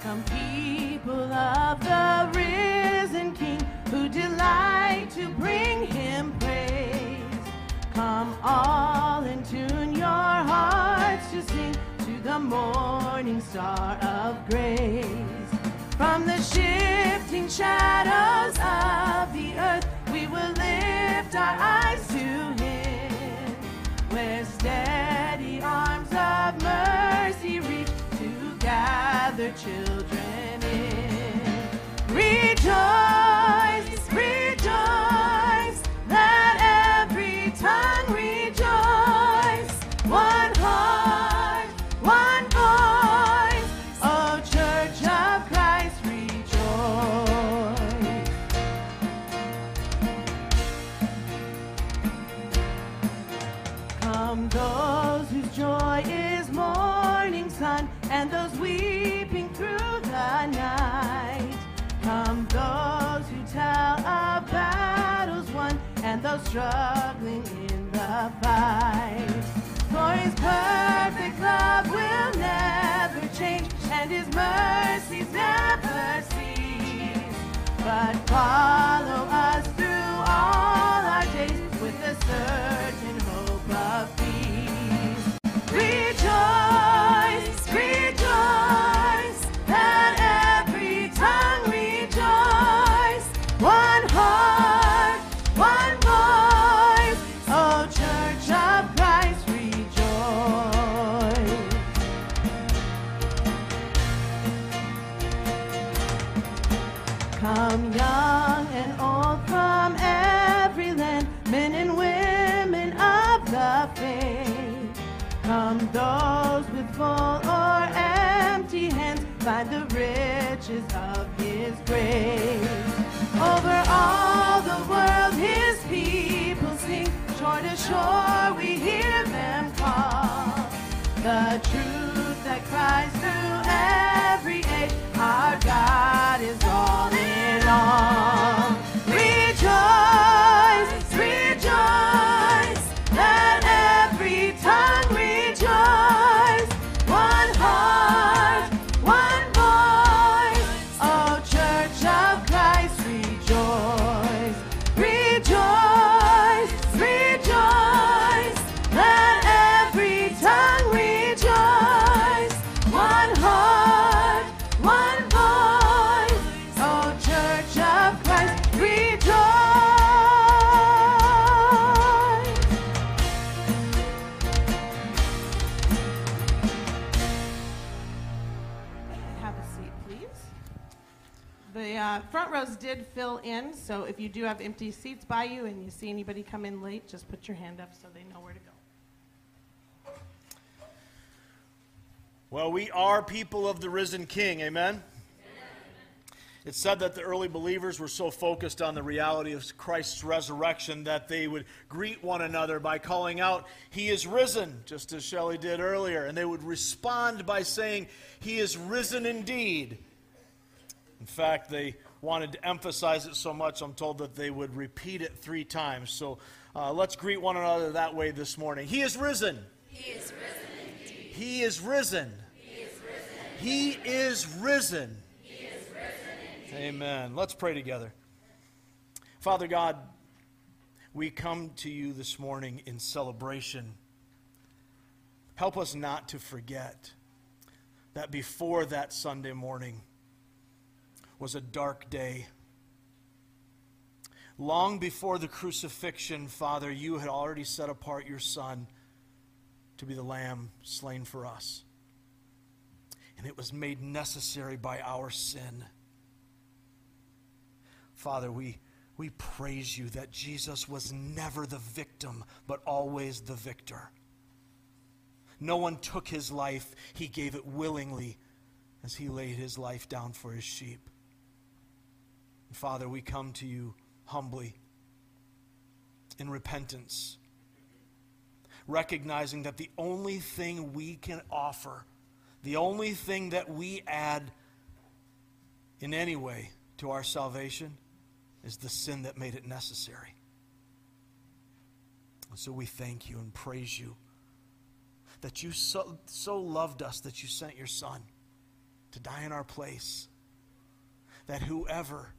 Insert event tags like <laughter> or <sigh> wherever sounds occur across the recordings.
Come, people of the risen King, who delight to bring him praise. Come, all and tune your hearts to sing to the morning star of grace. From the shifting shadows of the earth, Rejoice, follow us through all our days with a certain Over all the world his people sing, shore to shore we hear them call. The truth that cries through every age, our God is all in all. Did fill in, so if you do have empty seats by you and you see anybody come in late, just put your hand up so they know where to go. Well, we are people of the risen King, amen? It's said that the early believers were so focused on the reality of Christ's resurrection that they would greet one another by calling out, He is risen, just as Shelley did earlier. And they would respond by saying, He is risen indeed. In fact, they wanted to emphasize it so much, I'm told that they would repeat it three times. So uh, let's greet one another that way this morning. He is risen. He is risen indeed. He is risen. He is risen. He is risen. He is risen. Amen. Let's pray together. Father God, we come to you this morning in celebration. Help us not to forget that before that Sunday morning was a dark day. Long before the crucifixion, Father, you had already set apart your Son to be the Lamb slain for us. And it was made necessary by our sin. Father, we, we praise you that Jesus was never the victim, but always the victor. No one took his life, he gave it willingly as he laid his life down for his sheep. Father, we come to you humbly in repentance, recognizing that the only thing we can offer, the only thing that we add in any way to our salvation is the sin that made it necessary. And so we thank you and praise you that you so, so loved us that you sent your Son. to die in our place. That whoever,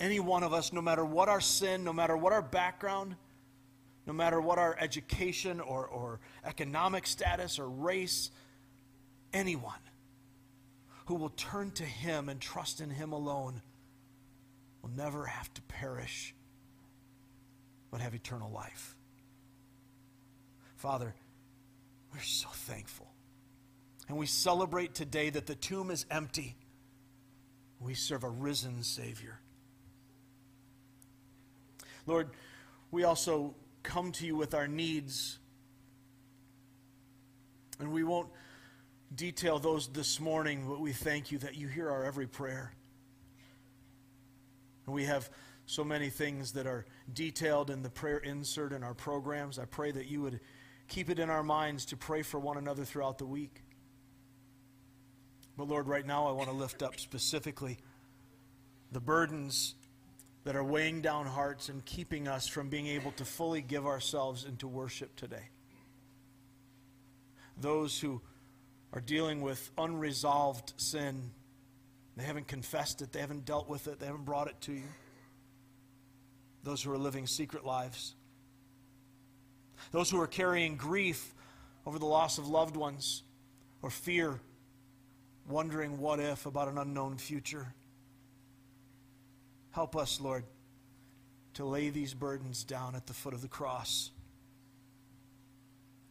any one of us, no matter what our sin, no matter what our background, no matter what our education or, or economic status or race, anyone who will turn to Him and trust in Him alone will never have to perish, but have eternal life. Father, we're so thankful. And we celebrate today that the tomb is empty. We serve a risen Savior. Lord, we also come to you with our needs. And we won't detail those this morning, but we thank you that you hear our every prayer. And we have so many things that are detailed in the prayer insert in our programs. I pray that you would keep it in our minds to pray for one another throughout the week. But Lord, right now I want to lift up specifically the burdens that are weighing down hearts and keeping us from being able to fully give ourselves into worship today. Those who are dealing with unresolved sin, they haven't confessed it, they haven't dealt with it, they haven't brought it to you. Those who are living secret lives. Those who are carrying grief over the loss of loved ones or fear, wondering what if about an unknown future. Help us, Lord, to lay these burdens down at the foot of the cross.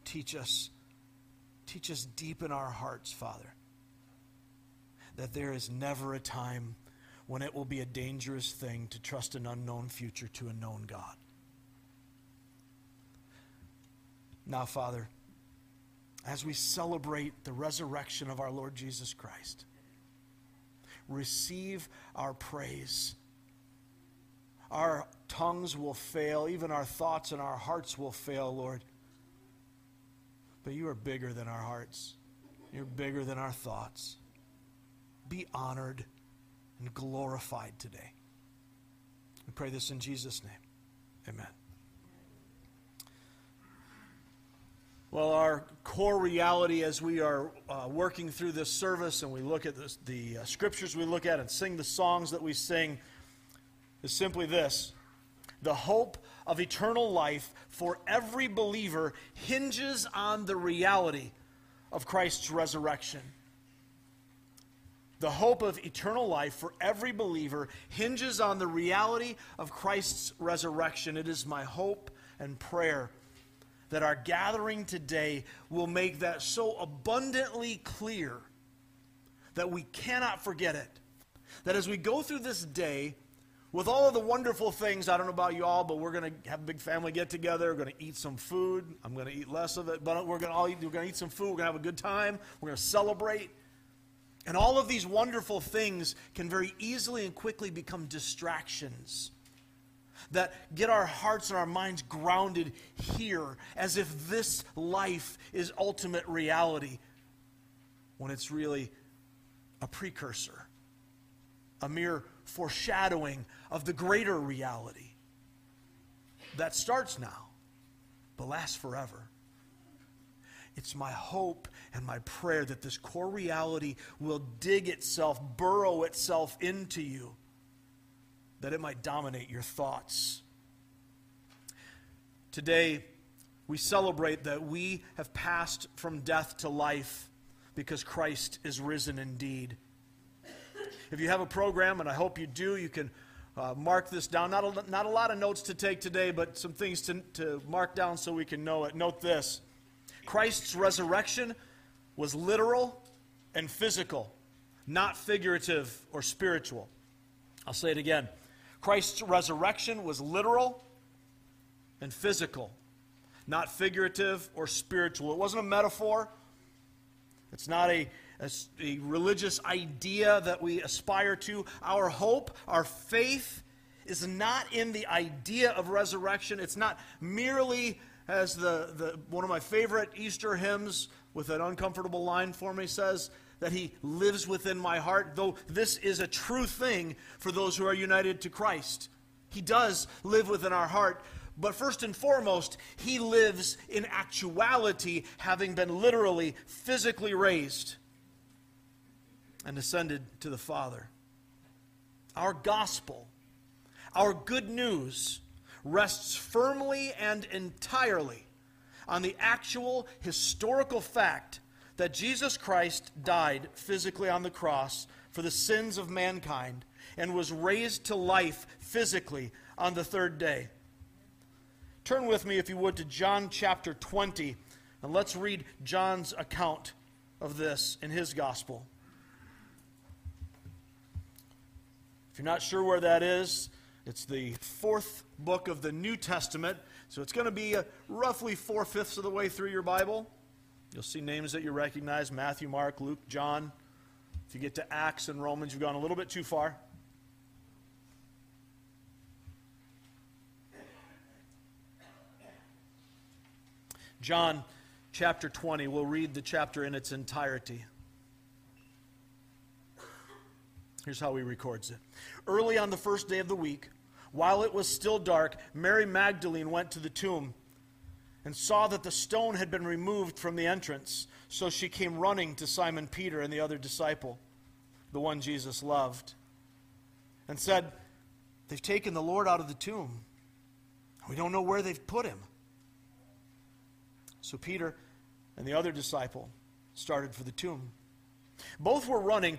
Teach us, teach us deep in our hearts, Father, that there is never a time when it will be a dangerous thing to trust an unknown future to a known God. Now, Father, as we celebrate the resurrection of our Lord Jesus Christ, receive our praise. Our tongues will fail, even our thoughts and our hearts will fail, Lord. But you are bigger than our hearts, you're bigger than our thoughts. Be honored and glorified today. We pray this in Jesus' name. Amen. Well, our core reality as we are uh, working through this service and we look at this, the uh, scriptures we look at and sing the songs that we sing is simply this the hope of eternal life for every believer hinges on the reality of Christ's resurrection. The hope of eternal life for every believer hinges on the reality of Christ's resurrection. It is my hope and prayer that our gathering today will make that so abundantly clear that we cannot forget it. That as we go through this day, with all of the wonderful things, I don't know about you all, but we're going to have a big family get together. We're going to eat some food. I'm going to eat less of it, but we're going to all eat, we're going to eat some food. We're going to have a good time. We're going to celebrate. And all of these wonderful things can very easily and quickly become distractions that get our hearts and our minds grounded here as if this life is ultimate reality when it's really a precursor, a mere foreshadowing of the greater reality that starts now but lasts forever. It's my hope and my prayer that this core reality will dig itself, burrow itself into you that it might dominate your thoughts. Today, we celebrate that we have passed from death to life because Christ is risen indeed. If you have a program, and I hope you do, you can uh, mark this down. Not a, not a lot of notes to take today, but some things to, to mark down so we can know it. Note this Christ's resurrection was literal and physical, not figurative or spiritual. I'll say it again. Christ's resurrection was literal and physical, not figurative or spiritual. It wasn't a metaphor. It's not a, a, religious idea that we aspire to. Our hope, our faith, is not in the idea of resurrection. It's not merely, as the, the, one of my favorite Easter hymns with an uncomfortable line for me says, that he lives within my heart, though this is a true thing for those who are united to Christ. He does live within our heart, but first and foremost, he lives in actuality, having been literally, physically raised. And ascended to the Father. Our gospel, our good news, rests firmly and entirely on the actual historical fact that Jesus Christ died physically on the cross for the sins of mankind and was raised to life physically on the third day. Turn with me, if you would, to John chapter 20, and let's read John's account of this in his gospel. If you're not sure where that is, it's the fourth book of the New Testament. So it's going to be uh, roughly four fifths of the way through your Bible. You'll see names that you recognize Matthew, Mark, Luke, John. If you get to Acts and Romans, you've gone a little bit too far. John chapter 20, we'll read the chapter in its entirety. Here's how he records it. Early on the first day of the week, while it was still dark, Mary Magdalene went to the tomb and saw that the stone had been removed from the entrance. So she came running to Simon Peter and the other disciple, the one Jesus loved, and said, They've taken the Lord out of the tomb. We don't know where they've put him. So Peter and the other disciple started for the tomb. Both were running,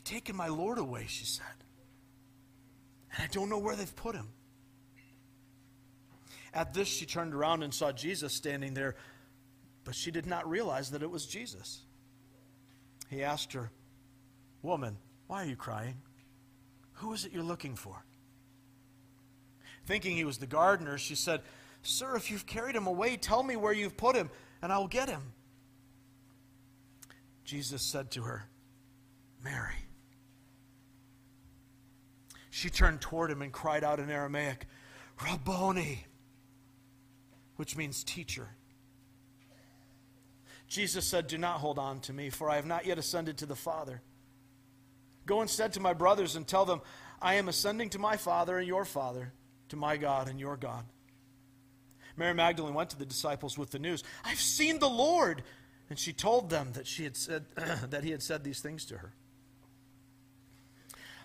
They've taken my Lord away, she said. And I don't know where they've put him. At this, she turned around and saw Jesus standing there, but she did not realize that it was Jesus. He asked her, Woman, why are you crying? Who is it you're looking for? Thinking he was the gardener, she said, Sir, if you've carried him away, tell me where you've put him, and I will get him. Jesus said to her, Mary. She turned toward him and cried out in Aramaic, Rabboni, which means teacher. Jesus said, Do not hold on to me, for I have not yet ascended to the Father. Go instead to my brothers and tell them, I am ascending to my Father and your Father, to my God and your God. Mary Magdalene went to the disciples with the news, I've seen the Lord. And she told them that, she had said, <clears throat> that he had said these things to her.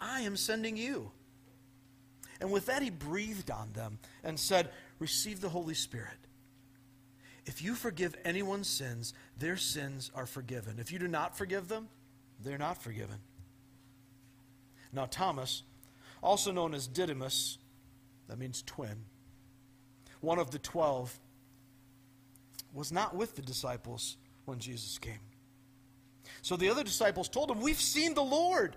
I am sending you. And with that, he breathed on them and said, Receive the Holy Spirit. If you forgive anyone's sins, their sins are forgiven. If you do not forgive them, they're not forgiven. Now, Thomas, also known as Didymus, that means twin, one of the twelve, was not with the disciples when Jesus came. So the other disciples told him, We've seen the Lord.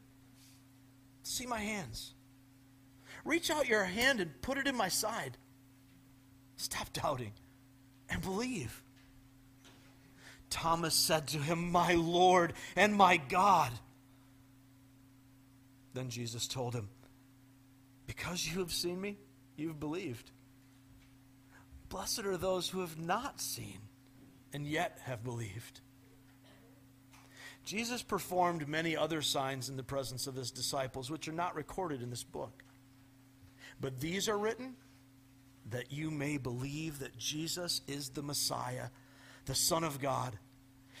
See my hands. Reach out your hand and put it in my side. Stop doubting and believe. Thomas said to him, My Lord and my God. Then Jesus told him, Because you have seen me, you've believed. Blessed are those who have not seen and yet have believed. Jesus performed many other signs in the presence of his disciples, which are not recorded in this book. But these are written that you may believe that Jesus is the Messiah, the Son of God,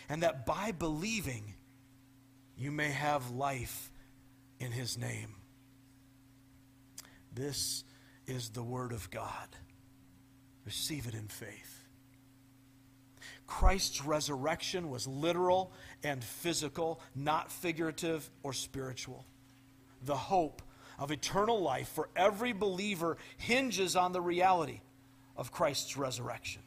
and that by believing you may have life in his name. This is the Word of God. Receive it in faith. Christ's resurrection was literal and physical, not figurative or spiritual. The hope of eternal life for every believer hinges on the reality of Christ's resurrection.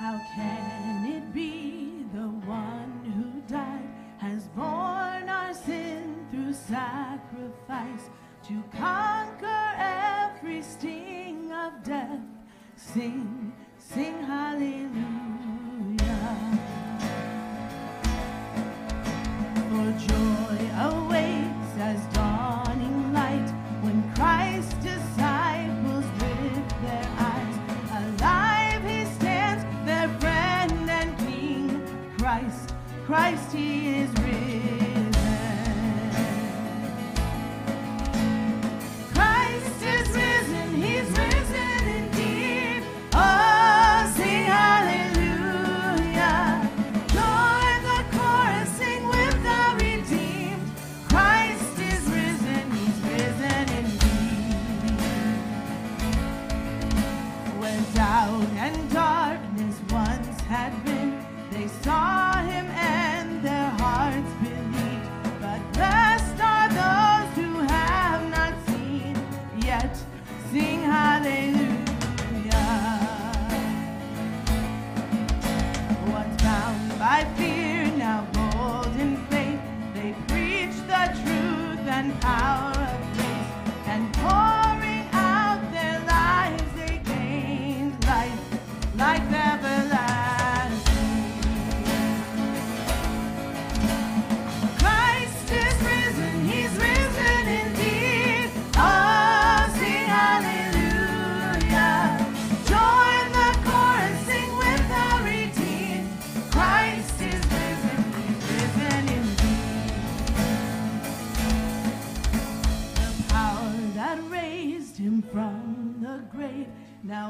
How can it be the one who died has borne our sin through sacrifice to conquer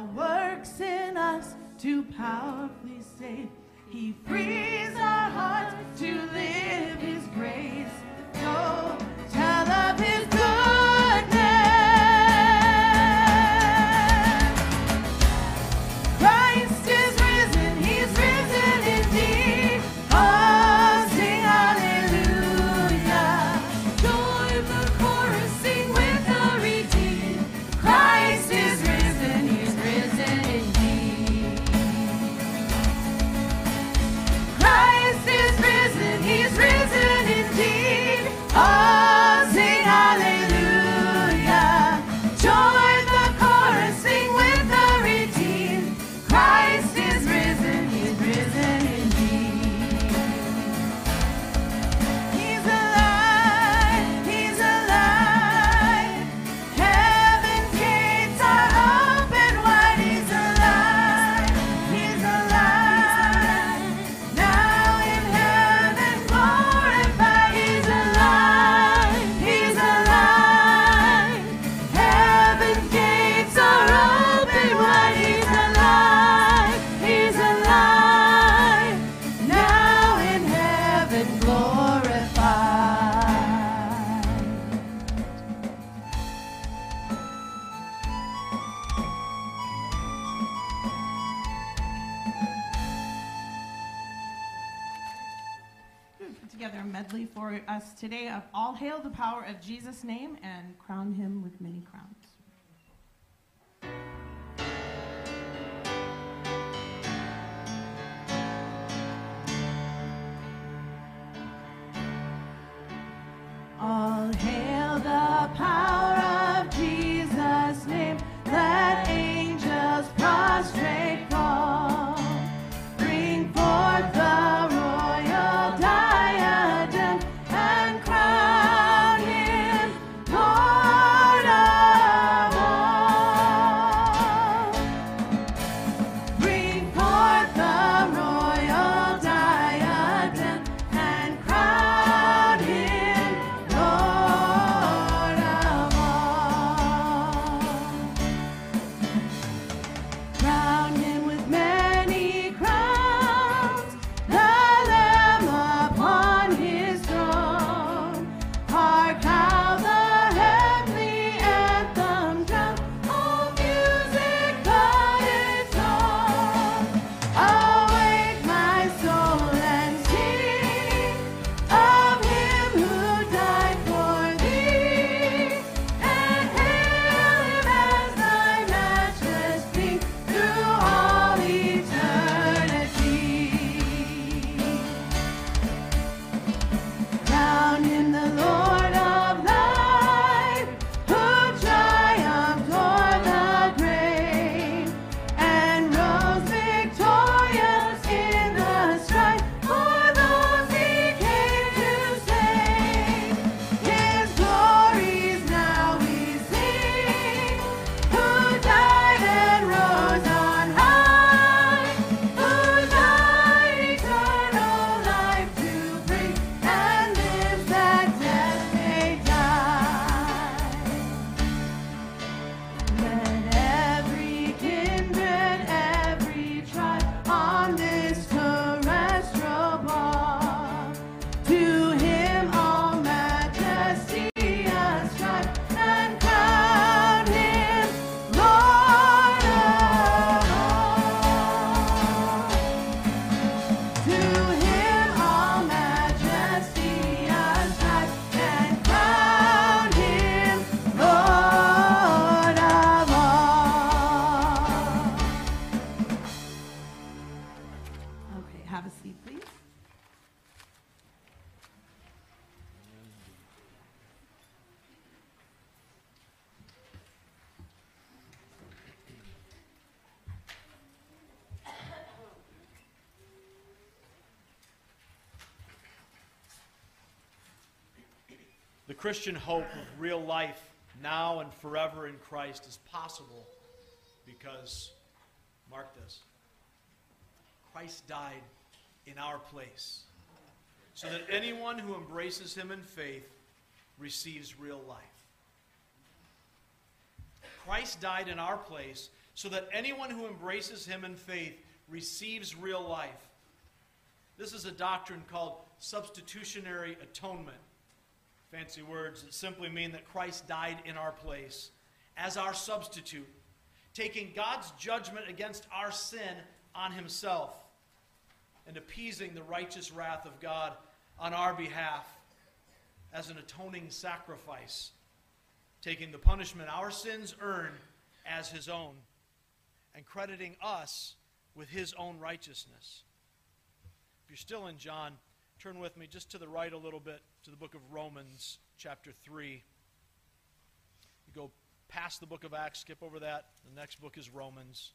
now works in us to powerfully save. He frees our hearts to live his grace. Today of All Hail the Power of Jesus' Name and Crown Him with Many Crowns. All hail the power of Jesus' name. Let angels prostrate Christian hope of real life now and forever in Christ is possible because, mark this, Christ died in our place so that anyone who embraces him in faith receives real life. Christ died in our place so that anyone who embraces him in faith receives real life. This is a doctrine called substitutionary atonement. Fancy words that simply mean that Christ died in our place as our substitute, taking God's judgment against our sin on himself and appeasing the righteous wrath of God on our behalf as an atoning sacrifice, taking the punishment our sins earn as his own and crediting us with his own righteousness. If you're still in John, turn with me just to the right a little bit to the book of Romans, chapter 3. You go past the book of Acts, skip over that. The next book is Romans.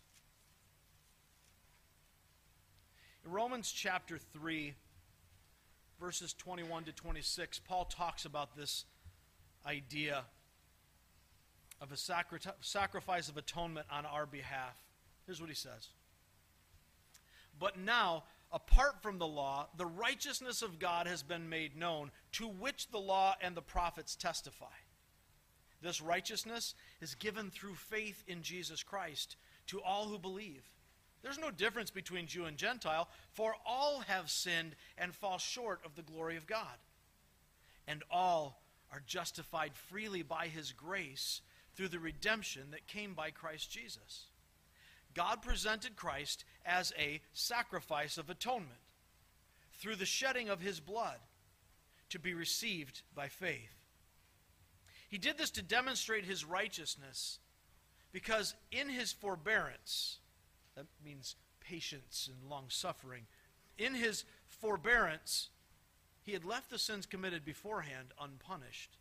In Romans chapter 3, verses 21 to 26, Paul talks about this idea of a sacri- sacrifice of atonement on our behalf. Here's what he says But now, apart from the law, the righteousness of God has been made known, to which the law and the prophets testify. This righteousness is given through faith in Jesus Christ to all who believe. There's no difference between Jew and Gentile, for all have sinned and fall short of the glory of God. And all are justified freely by his grace through the redemption that came by Christ Jesus. God presented Christ as a sacrifice of atonement through the shedding of his blood to be received by faith. He did this to demonstrate his righteousness because in his forbearance, that means patience and long suffering, in his forbearance, he had left the sins committed beforehand unpunished.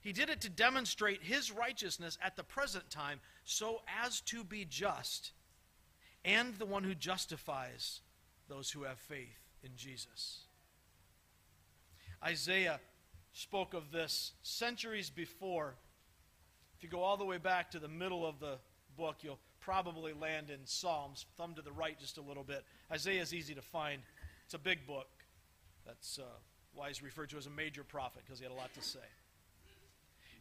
He did it to demonstrate his righteousness at the present time so as to be just and the one who justifies those who have faith in Jesus. Isaiah spoke of this centuries before. If you go all the way back to the middle of the book, you'll probably land in Psalms, thumb to the right just a little bit. Isaiah is easy to find. It's a big book. That's uh, why he's referred to as a major prophet, because he had a lot to say.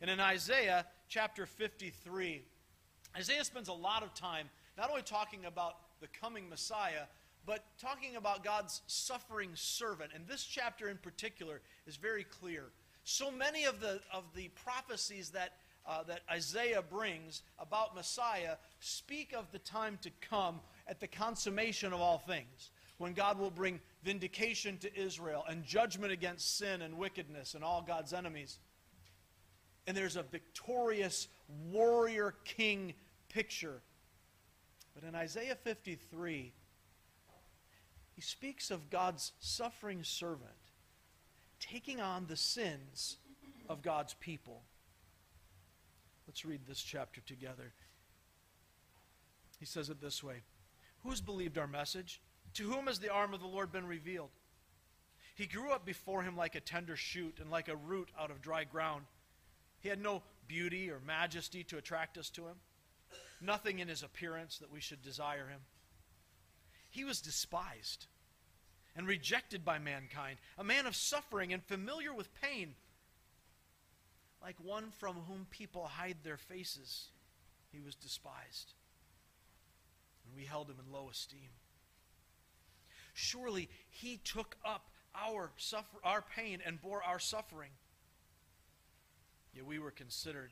And in Isaiah chapter 53, Isaiah spends a lot of time not only talking about the coming Messiah, but talking about God's suffering servant. And this chapter in particular is very clear. So many of the, of the prophecies that, uh, that Isaiah brings about Messiah speak of the time to come at the consummation of all things, when God will bring vindication to Israel and judgment against sin and wickedness and all God's enemies. And there's a victorious warrior king picture. But in Isaiah 53, he speaks of God's suffering servant taking on the sins of God's people. Let's read this chapter together. He says it this way Who has believed our message? To whom has the arm of the Lord been revealed? He grew up before him like a tender shoot and like a root out of dry ground. He had no beauty or majesty to attract us to him, nothing in his appearance that we should desire him. He was despised and rejected by mankind, a man of suffering and familiar with pain, like one from whom people hide their faces. He was despised, and we held him in low esteem. Surely he took up our suffer, our pain and bore our suffering. Yet we were considered,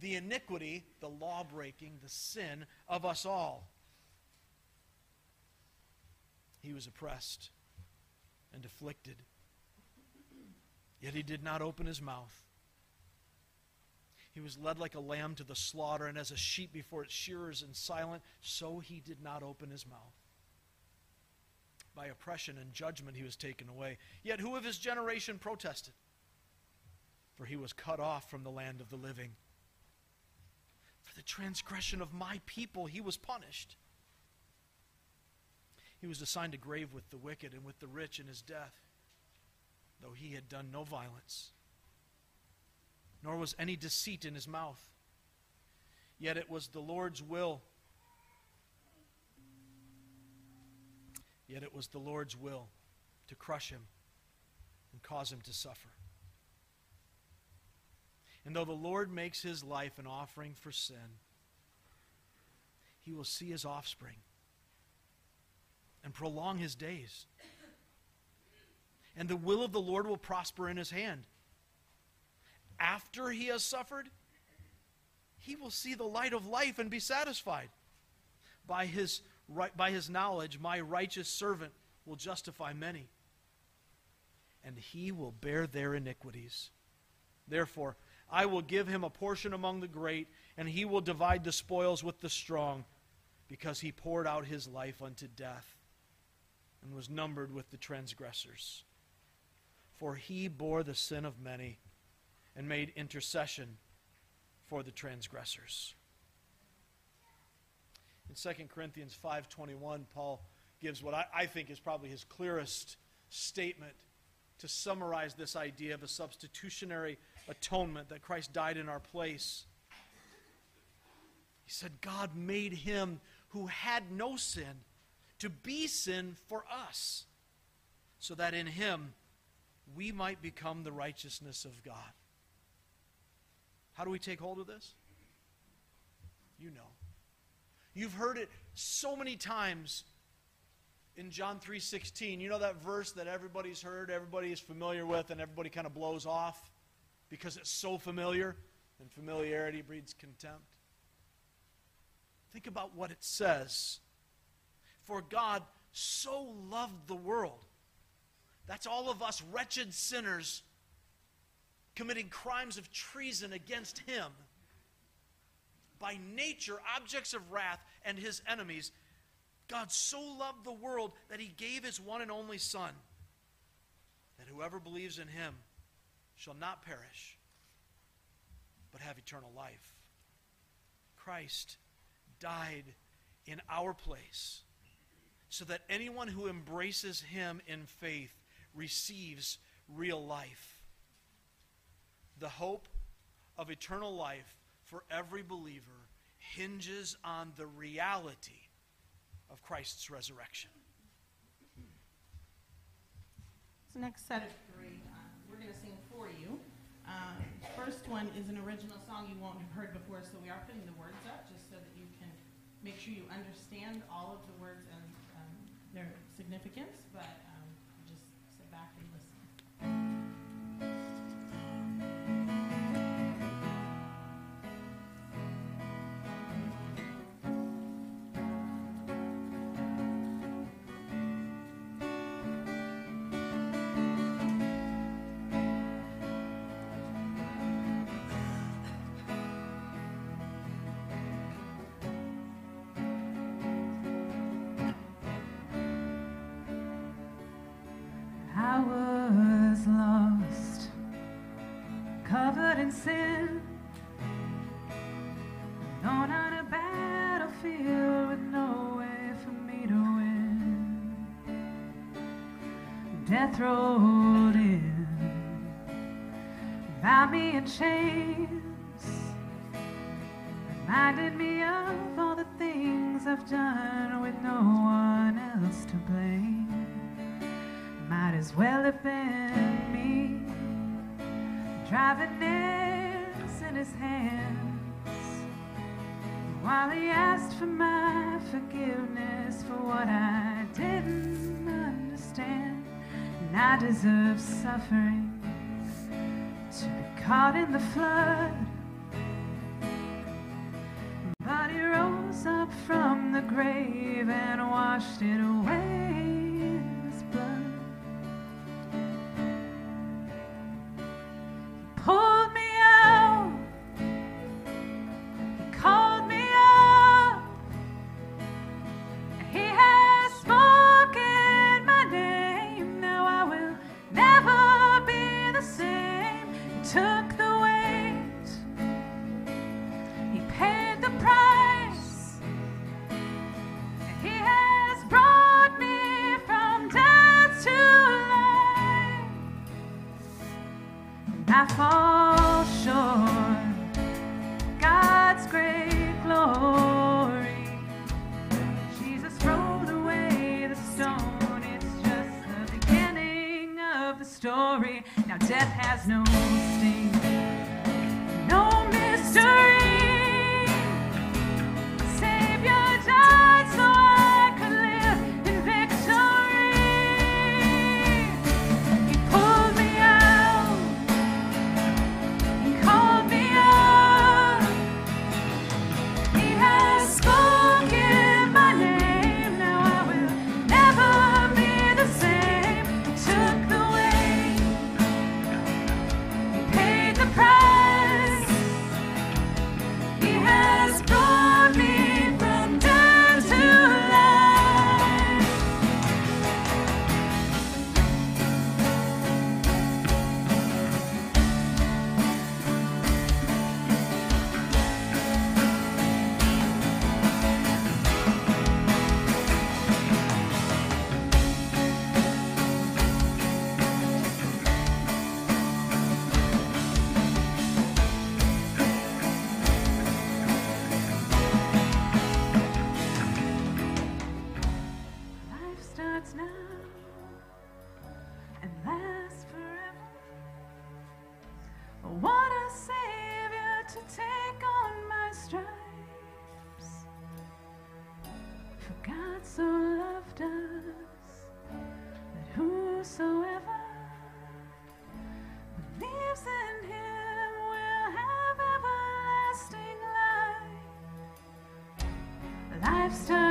the iniquity, the law breaking, the sin of us all. He was oppressed and afflicted. Yet he did not open his mouth. He was led like a lamb to the slaughter, and as a sheep before its shearers and silent, so he did not open his mouth. By oppression and judgment he was taken away. Yet who of his generation protested? For he was cut off from the land of the living. The transgression of my people he was punished. He was assigned a grave with the wicked and with the rich in his death, though he had done no violence, nor was any deceit in his mouth. Yet it was the Lord's will. Yet it was the Lord's will to crush him and cause him to suffer. And though the Lord makes his life an offering for sin, he will see his offspring and prolong his days. And the will of the Lord will prosper in his hand. After he has suffered, he will see the light of life and be satisfied. By his, by his knowledge, my righteous servant will justify many, and he will bear their iniquities. Therefore, I will give him a portion among the great, and he will divide the spoils with the strong, because he poured out his life unto death and was numbered with the transgressors. For he bore the sin of many and made intercession for the transgressors. In 2 Corinthians 5.21, Paul gives what I, I think is probably his clearest statement to summarize this idea of a substitutionary atonement that Christ died in our place. He said, God made him who had no sin to be sin for us, so that in him we might become the righteousness of God. How do we take hold of this? You know. You've heard it so many times in John 3:16. You know that verse that everybody's heard, everybody is familiar with and everybody kind of blows off because it's so familiar and familiarity breeds contempt. Think about what it says. For God so loved the world. That's all of us wretched sinners committing crimes of treason against Him. By nature, objects of wrath and His enemies. God so loved the world that He gave His one and only Son, that whoever believes in Him shall not perish, but have eternal life. Christ died in our place so that anyone who embraces him in faith receives real life. The hope of eternal life for every believer hinges on the reality of Christ's resurrection. This next set of three, uh, we're going to sing Um, first one is an original song you won't have heard before, so we are putting the words up just so that you can make sure you understand all of the words and um, their significance, but Death rolled in, bound me in chains, reminded me of all the things I've done with no one else to blame. Might as well have been me. Driving nails in his hands. While he asked for my forgiveness for what I didn't understand and I deserve suffering to be caught in the flood. But he rose up from the grave and washed it away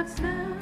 now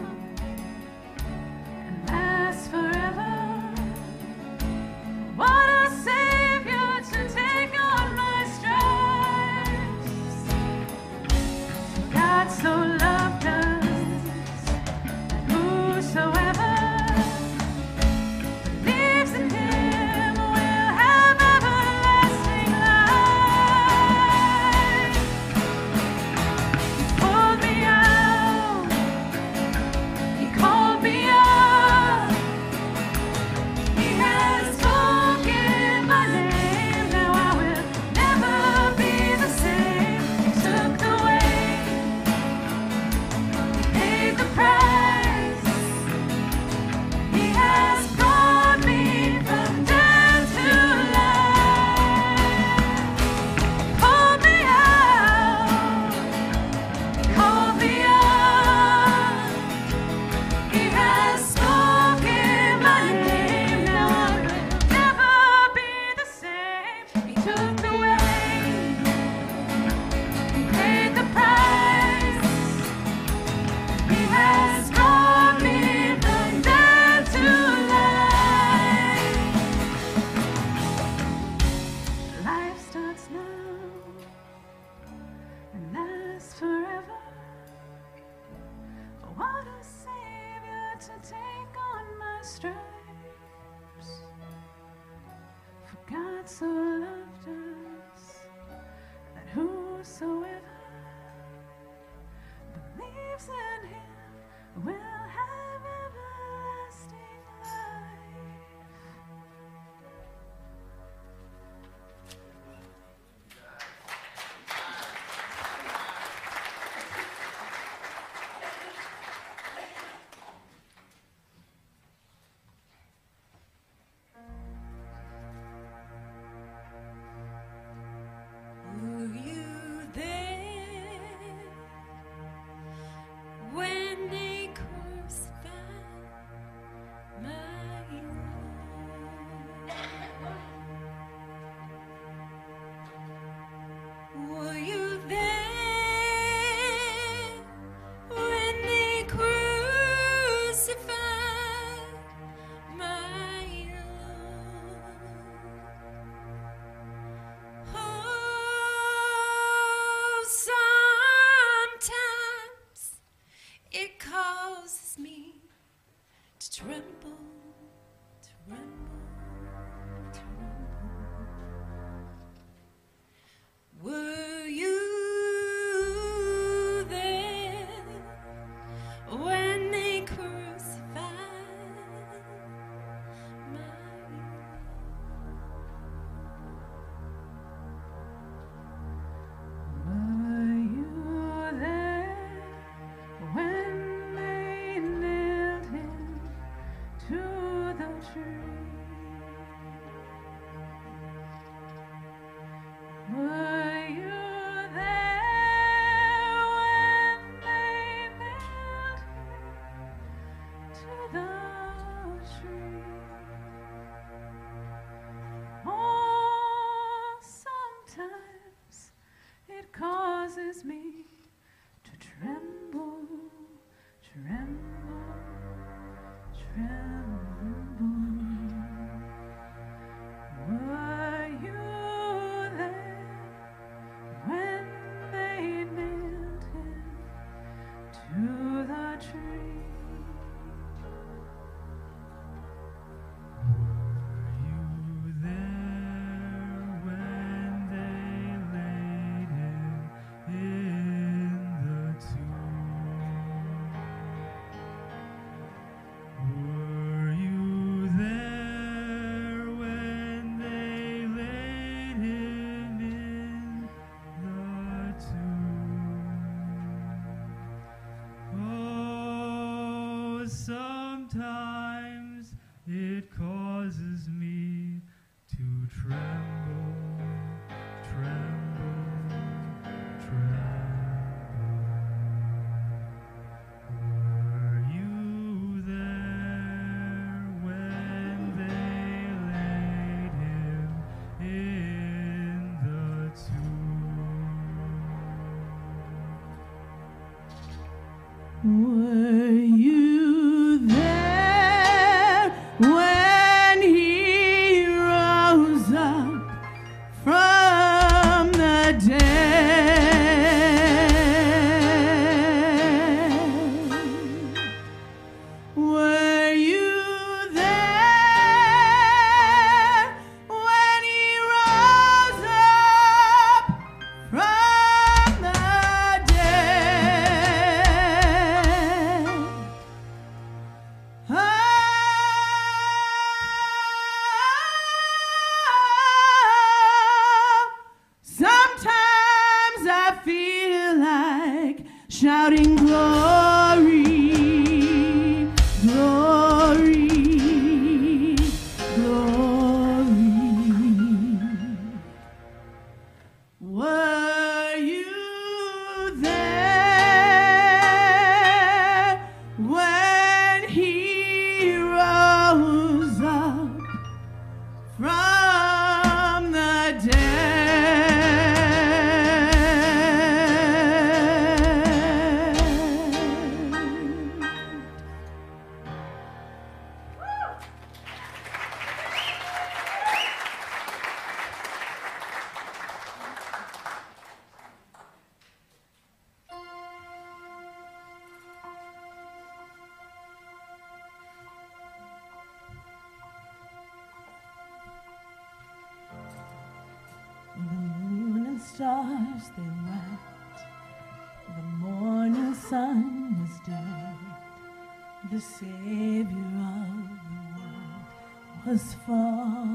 stars they went. The morning sun was dead. The Savior of the world was far.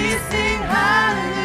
we sing hallelujah.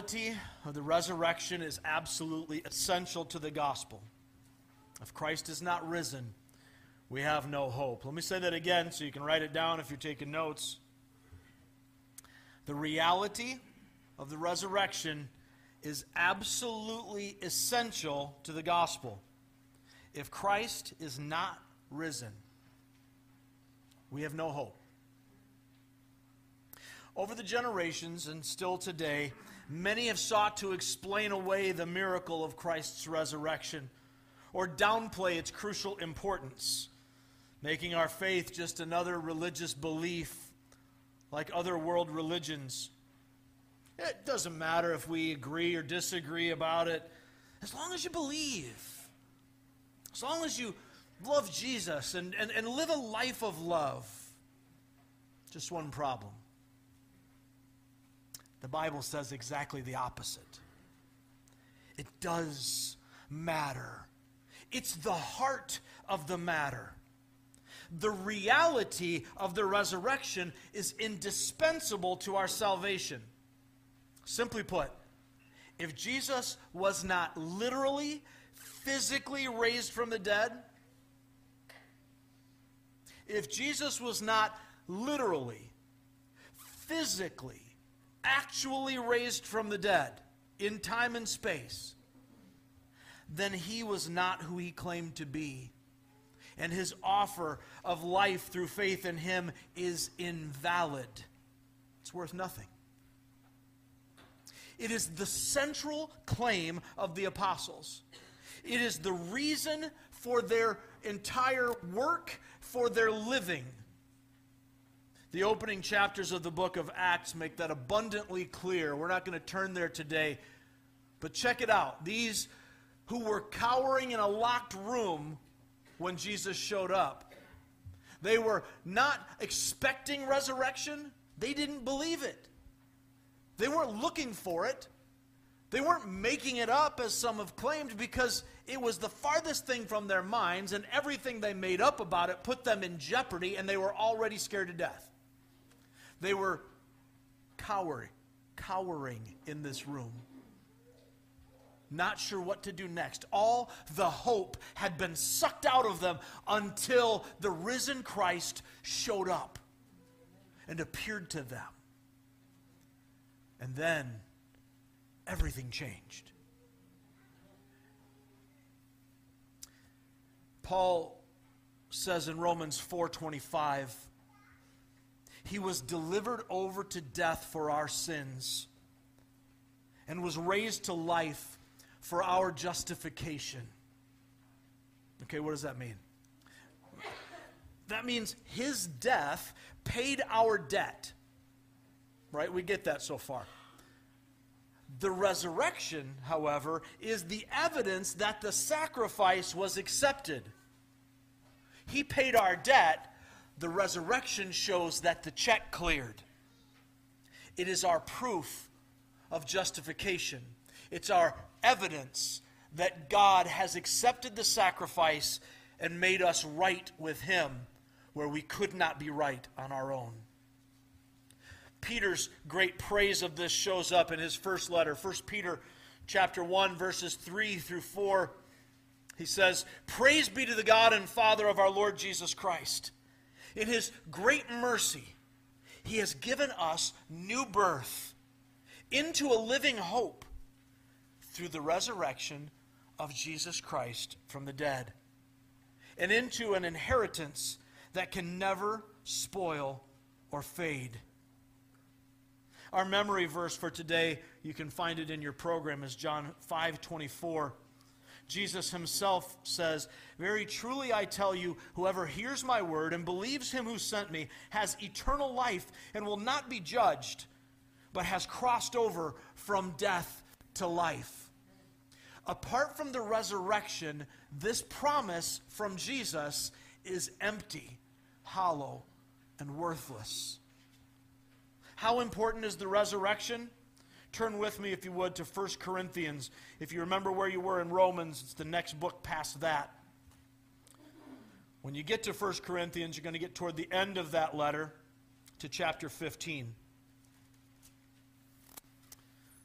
Reality of the resurrection is absolutely essential to the gospel. If Christ is not risen, we have no hope. Let me say that again so you can write it down if you're taking notes. The reality of the resurrection is absolutely essential to the gospel. If Christ is not risen, we have no hope. Over the generations and still today, many have sought to explain away the miracle of Christ's resurrection or downplay its crucial importance, making our faith just another religious belief like other world religions. It doesn't matter if we agree or disagree about it, as long as you believe, as long as you love Jesus and, and, and live a life of love. Just one problem. The Bible says exactly the opposite. It does matter. It's the heart of the matter. The reality of the resurrection is indispensable to our salvation. Simply put, if Jesus was not literally, physically raised from the dead, if Jesus was not literally, physically, actually raised from the dead in time and space, then he was not who he claimed to be. And his offer of life through faith in him is invalid. It's worth nothing. It is the central claim of the apostles. It is the reason for their entire work, for their living. The opening chapters of the book of Acts make that abundantly clear. We're not going to turn there today, but check it out. These who were cowering in a locked room when Jesus showed up, they were not expecting resurrection, they didn't believe it. They weren't looking for it. They weren't making it up, as some have claimed, because it was the farthest thing from their minds, and everything they made up about it put them in jeopardy, and they were already scared to death. They were cowering, cowering in this room, not sure what to do next. All the hope had been sucked out of them until the risen Christ showed up and appeared to them. And then everything changed. Paul says in Romans 4:25 he was delivered over to death for our sins and was raised to life for our justification. Okay, what does that mean? That means his death paid our debt. Right? We get that so far. The resurrection, however, is the evidence that the sacrifice was accepted. He paid our debt the resurrection shows that the check cleared. It is our proof of justification. It's our evidence that God has accepted the sacrifice and made us right with Him where we could not be right on our own. Peter's great praise of this shows up in his first letter, 1 Peter chapter 1 verses 3 through 4. He says, "Praise be to the God and Father of our Lord Jesus Christ." In His great mercy, He has given us new birth into a living hope through the resurrection of Jesus Christ from the dead, and into an inheritance that can never spoil or fade. Our memory verse for today, you can find it in your program, is John 5 24. Jesus himself says, Very truly I tell you, whoever hears my word and believes him who sent me has eternal life and will not be judged, but has crossed over from death to life. Apart from the resurrection, this promise from Jesus is empty, hollow, and worthless. How important is the resurrection? Turn with me, if you would, to 1 Corinthians. If you remember where you were in Romans, it's the next book past that. When you get to 1 Corinthians, you're going to get toward the end of that letter to chapter 15.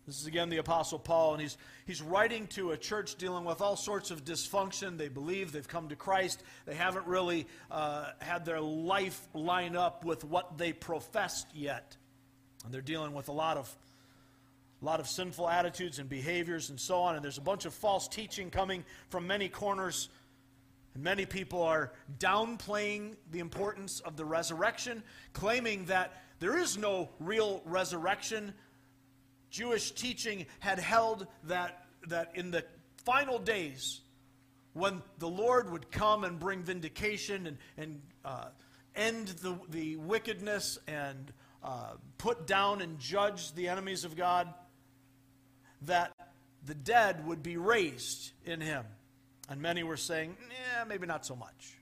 This is again the Apostle Paul, and he's, he's writing to a church dealing with all sorts of dysfunction. They believe they've come to Christ. They haven't really uh, had their life line up with what they professed yet. And they're dealing with a lot of, a lot of sinful attitudes and behaviors and so on. And there's a bunch of false teaching coming from many corners. And many people are downplaying the importance of the resurrection, claiming that there is no real resurrection Jewish teaching had held that, that in the final days, when the Lord would come and bring vindication and, and uh, end the, the wickedness and uh, put down and judge the enemies of God, that the dead would be raised in him. And many were saying, yeah, maybe not so much.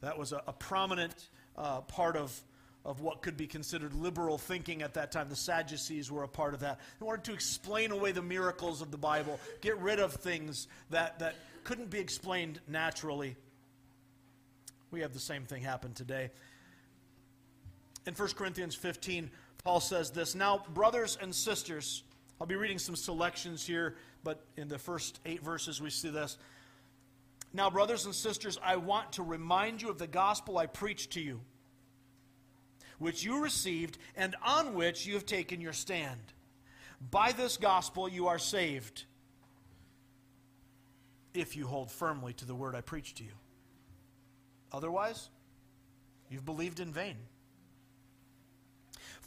That was a, a prominent uh, part of of what could be considered liberal thinking at that time. The Sadducees were a part of that. They wanted to explain away the miracles of the Bible, get rid of things that, that couldn't be explained naturally. We have the same thing happen today. In 1 Corinthians 15, Paul says this Now, brothers and sisters, I'll be reading some selections here, but in the first eight verses we see this. Now, brothers and sisters, I want to remind you of the gospel I preached to you which you received and on which you have taken your stand. By this gospel you are saved if you hold firmly to the word I preached to you. Otherwise, you've believed in vain.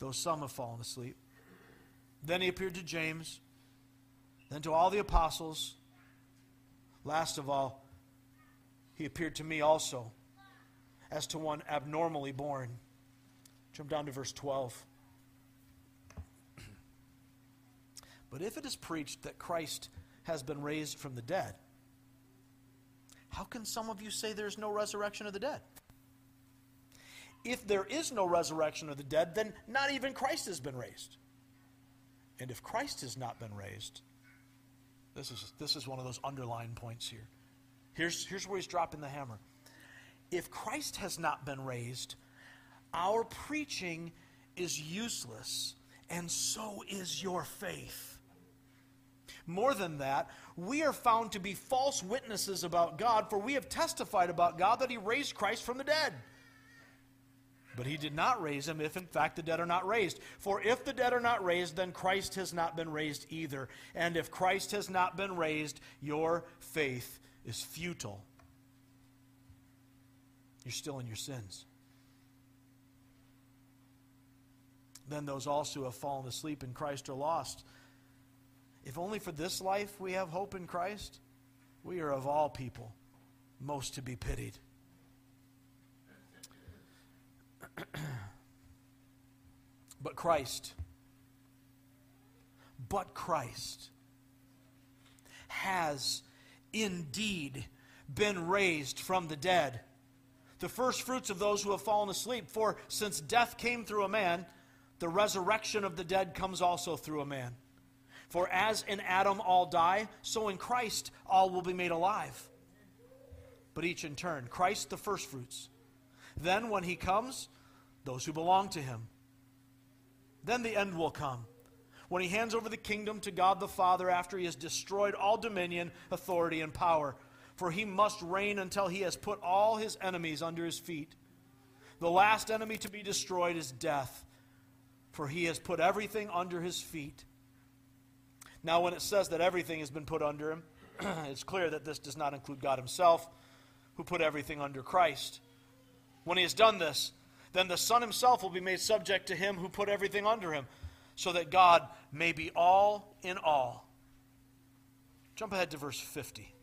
Though some have fallen asleep. Then he appeared to James, then to all the apostles. Last of all, he appeared to me also as to one abnormally born. Jump down to verse 12. But if it is preached that Christ has been raised from the dead, how can some of you say there's no resurrection of the dead? If there is no resurrection of the dead, then not even Christ has been raised. And if Christ has not been raised, this is, this is one of those underlying points here. Here's, here's where he's dropping the hammer if Christ has not been raised, our preaching is useless, and so is your faith. More than that, we are found to be false witnesses about God, for we have testified about God that He raised Christ from the dead. But He did not raise Him if, in fact, the dead are not raised. For if the dead are not raised, then Christ has not been raised either. And if Christ has not been raised, your faith is futile you're still in your sins. Then those also who have fallen asleep in Christ are lost. If only for this life we have hope in Christ, we are of all people most to be pitied. <clears throat> but Christ, but Christ has indeed been raised from the dead the first fruits of those who have fallen asleep. For since death came through a man, the resurrection of the dead comes also through a man. For as in Adam all die, so in Christ all will be made alive. But each in turn. Christ the firstfruits. Then when he comes, those who belong to him. Then the end will come. When he hands over the kingdom to God the Father after he has destroyed all dominion, authority, and power for he must reign until he has put all his enemies under his feet. The last enemy to be destroyed is death, for he has put everything under his feet. Now, when it says that everything has been put under him, <clears throat> it's clear that this does not include God himself, who put everything under Christ. When he has done this, then the Son himself will be made subject to him who put everything under him, so that God may be all in all. Jump ahead to verse 50.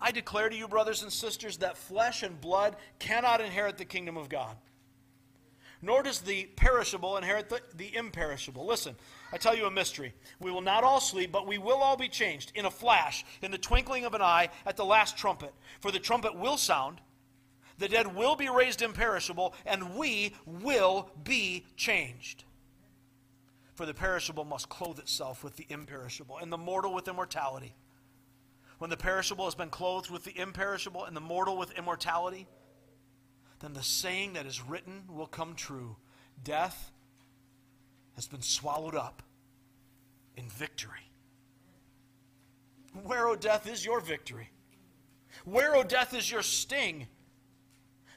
I declare to you, brothers and sisters, that flesh and blood cannot inherit the kingdom of God, nor does the perishable inherit the, the imperishable. Listen, I tell you a mystery. We will not all sleep, but we will all be changed in a flash, in the twinkling of an eye, at the last trumpet. For the trumpet will sound, the dead will be raised imperishable, and we will be changed. For the perishable must clothe itself with the imperishable, and the mortal with immortality. When the perishable has been clothed with the imperishable, and the mortal with immortality, then the saying that is written will come true Death has been swallowed up in victory. Where, O death, is your victory? Where, O death, is your sting?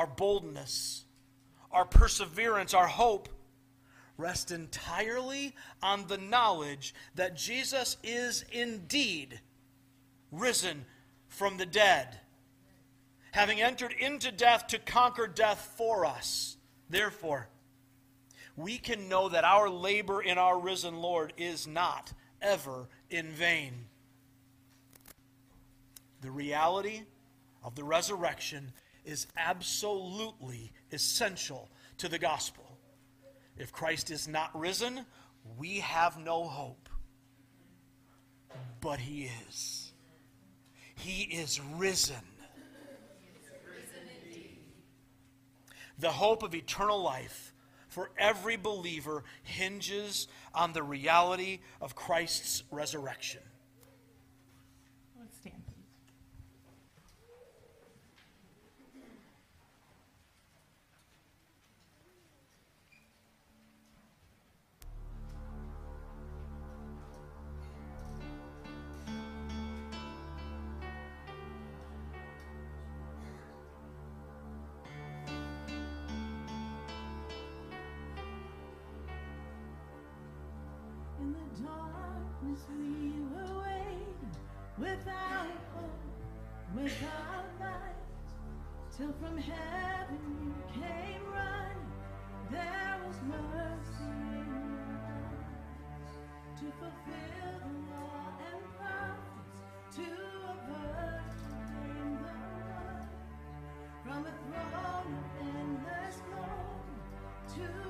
our boldness, our perseverance, our hope rest entirely on the knowledge that Jesus is indeed risen from the dead, having entered into death to conquer death for us. Therefore, we can know that our labor in our risen Lord is not ever in vain. The reality of the resurrection is absolutely essential to the gospel. If Christ is not risen, we have no hope. But he is. He is risen. The hope of eternal life for every believer hinges on the reality of Christ's resurrection. The darkness we were waiting, without hope, without light, till from heaven you came running. There was mercy in your eyes to fulfill the law and prophets, to avert came the one from a throne of endless glory to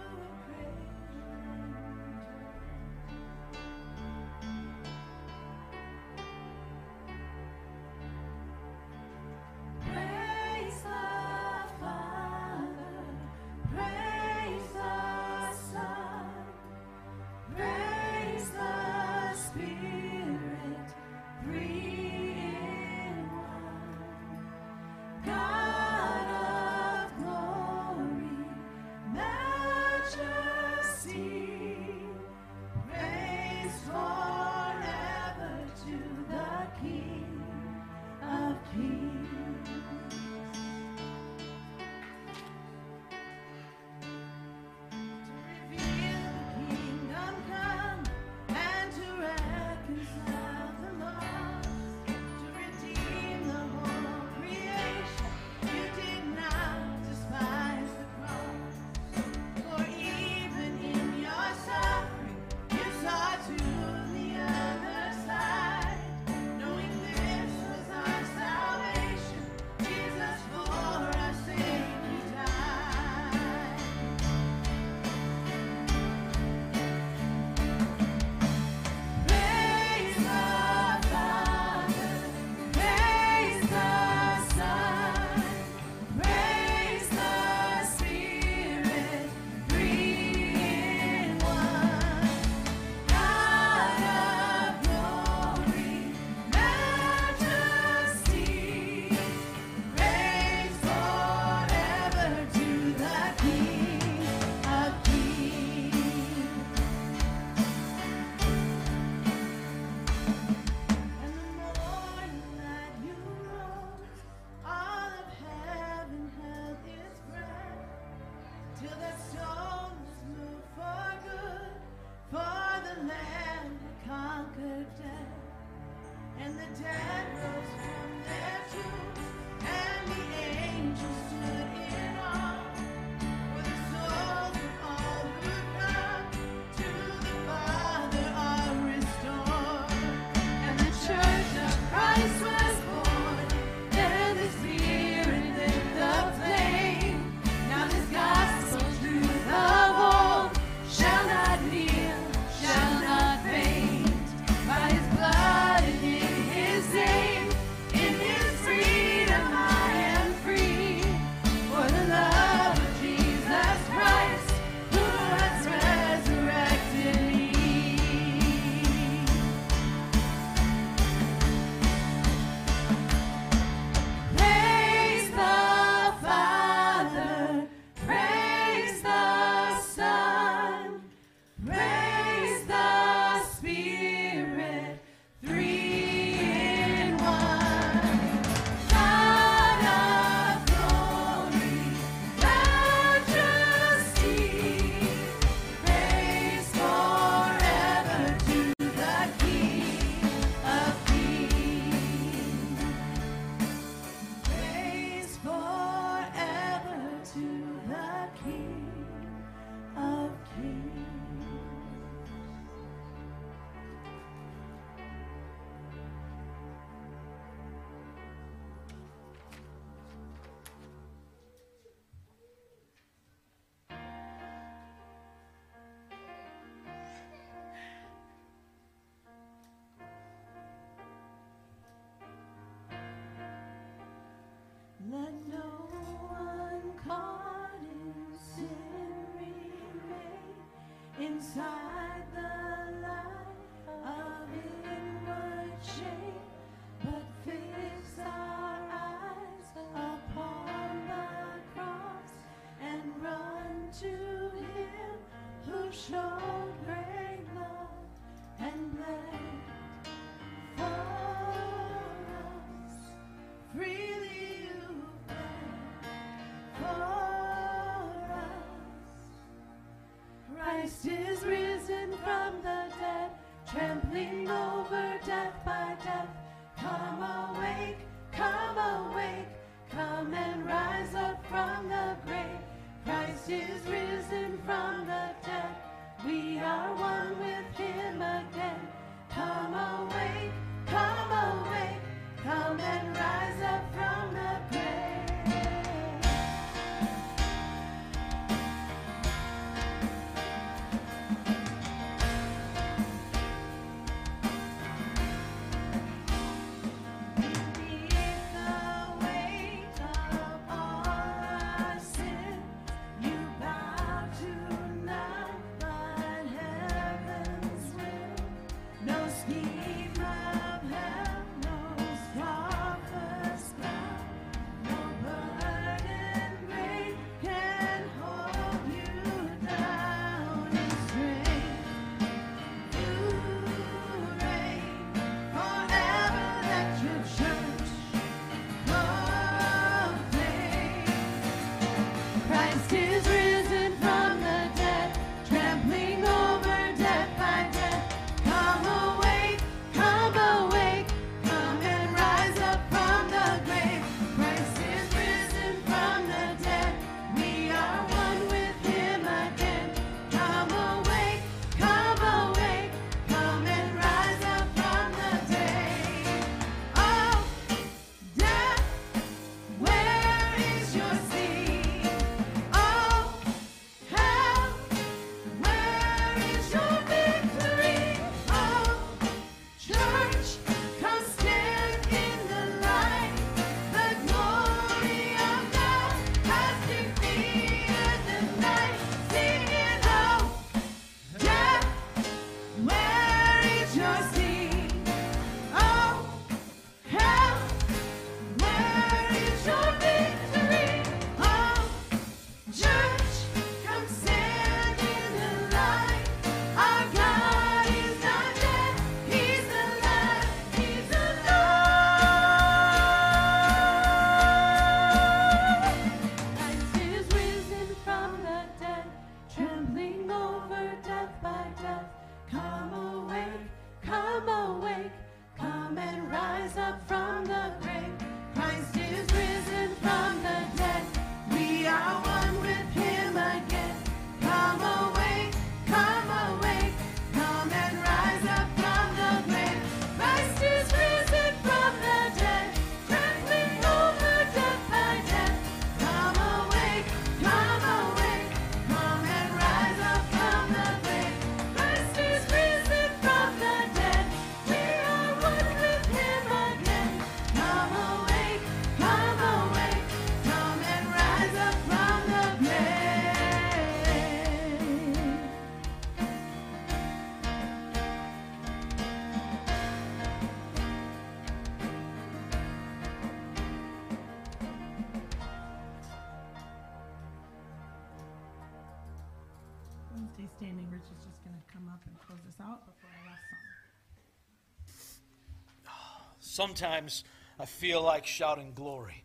Sometimes I feel like shouting glory.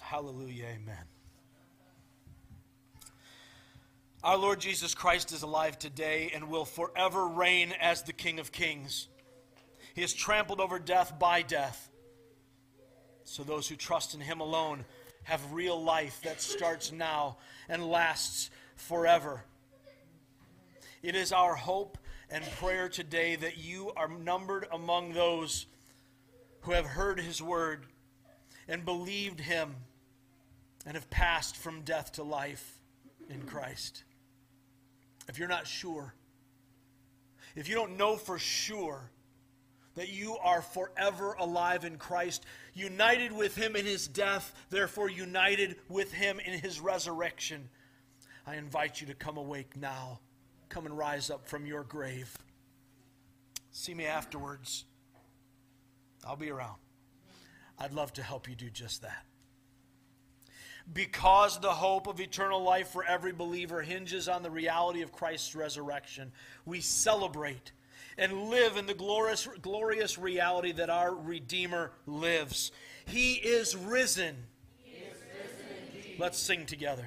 Hallelujah, amen. Our Lord Jesus Christ is alive today and will forever reign as the King of Kings. He has trampled over death by death. So those who trust in Him alone have real life that starts now and lasts forever. It is our hope and prayer today that you are numbered among those who have heard his word and believed him and have passed from death to life in Christ. If you're not sure, if you don't know for sure that you are forever alive in Christ, united with him in his death, therefore united with him in his resurrection, I invite you to come awake now Come and rise up from your grave. See me afterwards. I'll be around. I'd love to help you do just that. Because the hope of eternal life for every believer hinges on the reality of Christ's resurrection, we celebrate and live in the glorious, glorious reality that our Redeemer lives. He is risen. He is risen Let's sing together.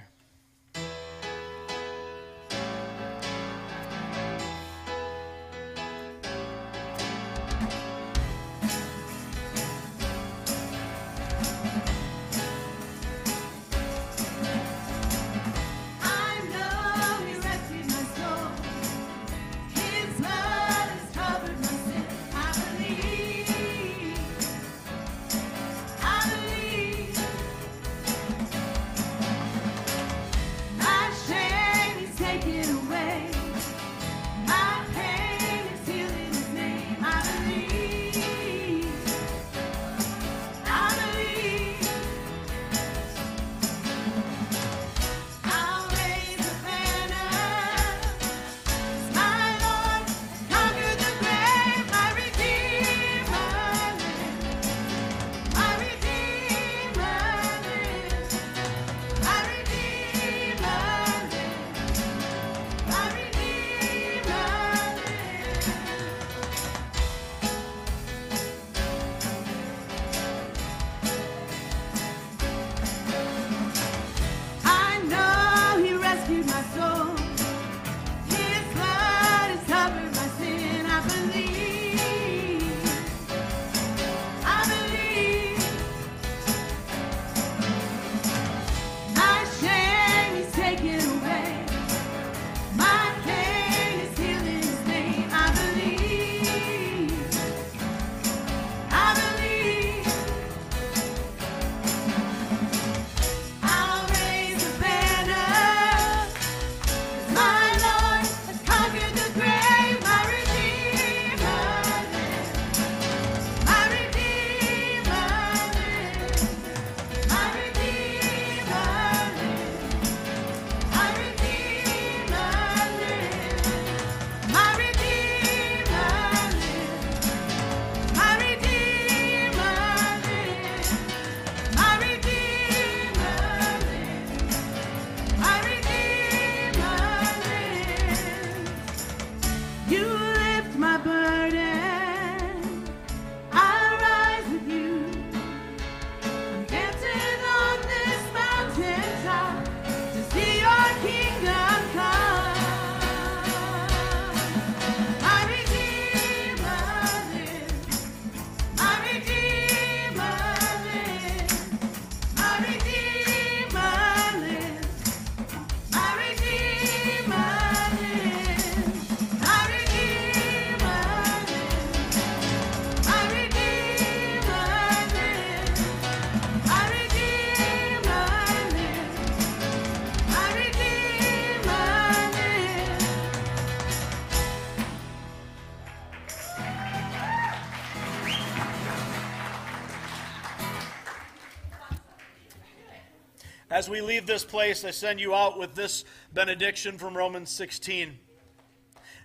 As we leave this place, I send you out with this benediction from Romans 16.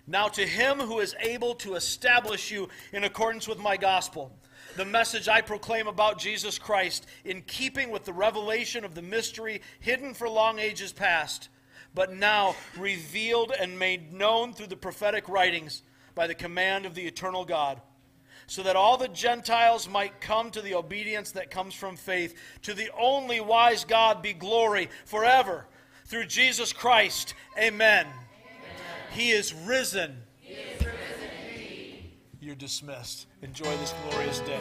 Now, to him who is able to establish you in accordance with my gospel, the message I proclaim about Jesus Christ, in keeping with the revelation of the mystery hidden for long ages past, but now revealed and made known through the prophetic writings by the command of the eternal God so that all the Gentiles might come to the obedience that comes from faith. To the only wise God be glory forever through Jesus Christ. Amen. He is risen. You're dismissed. Enjoy this glorious day.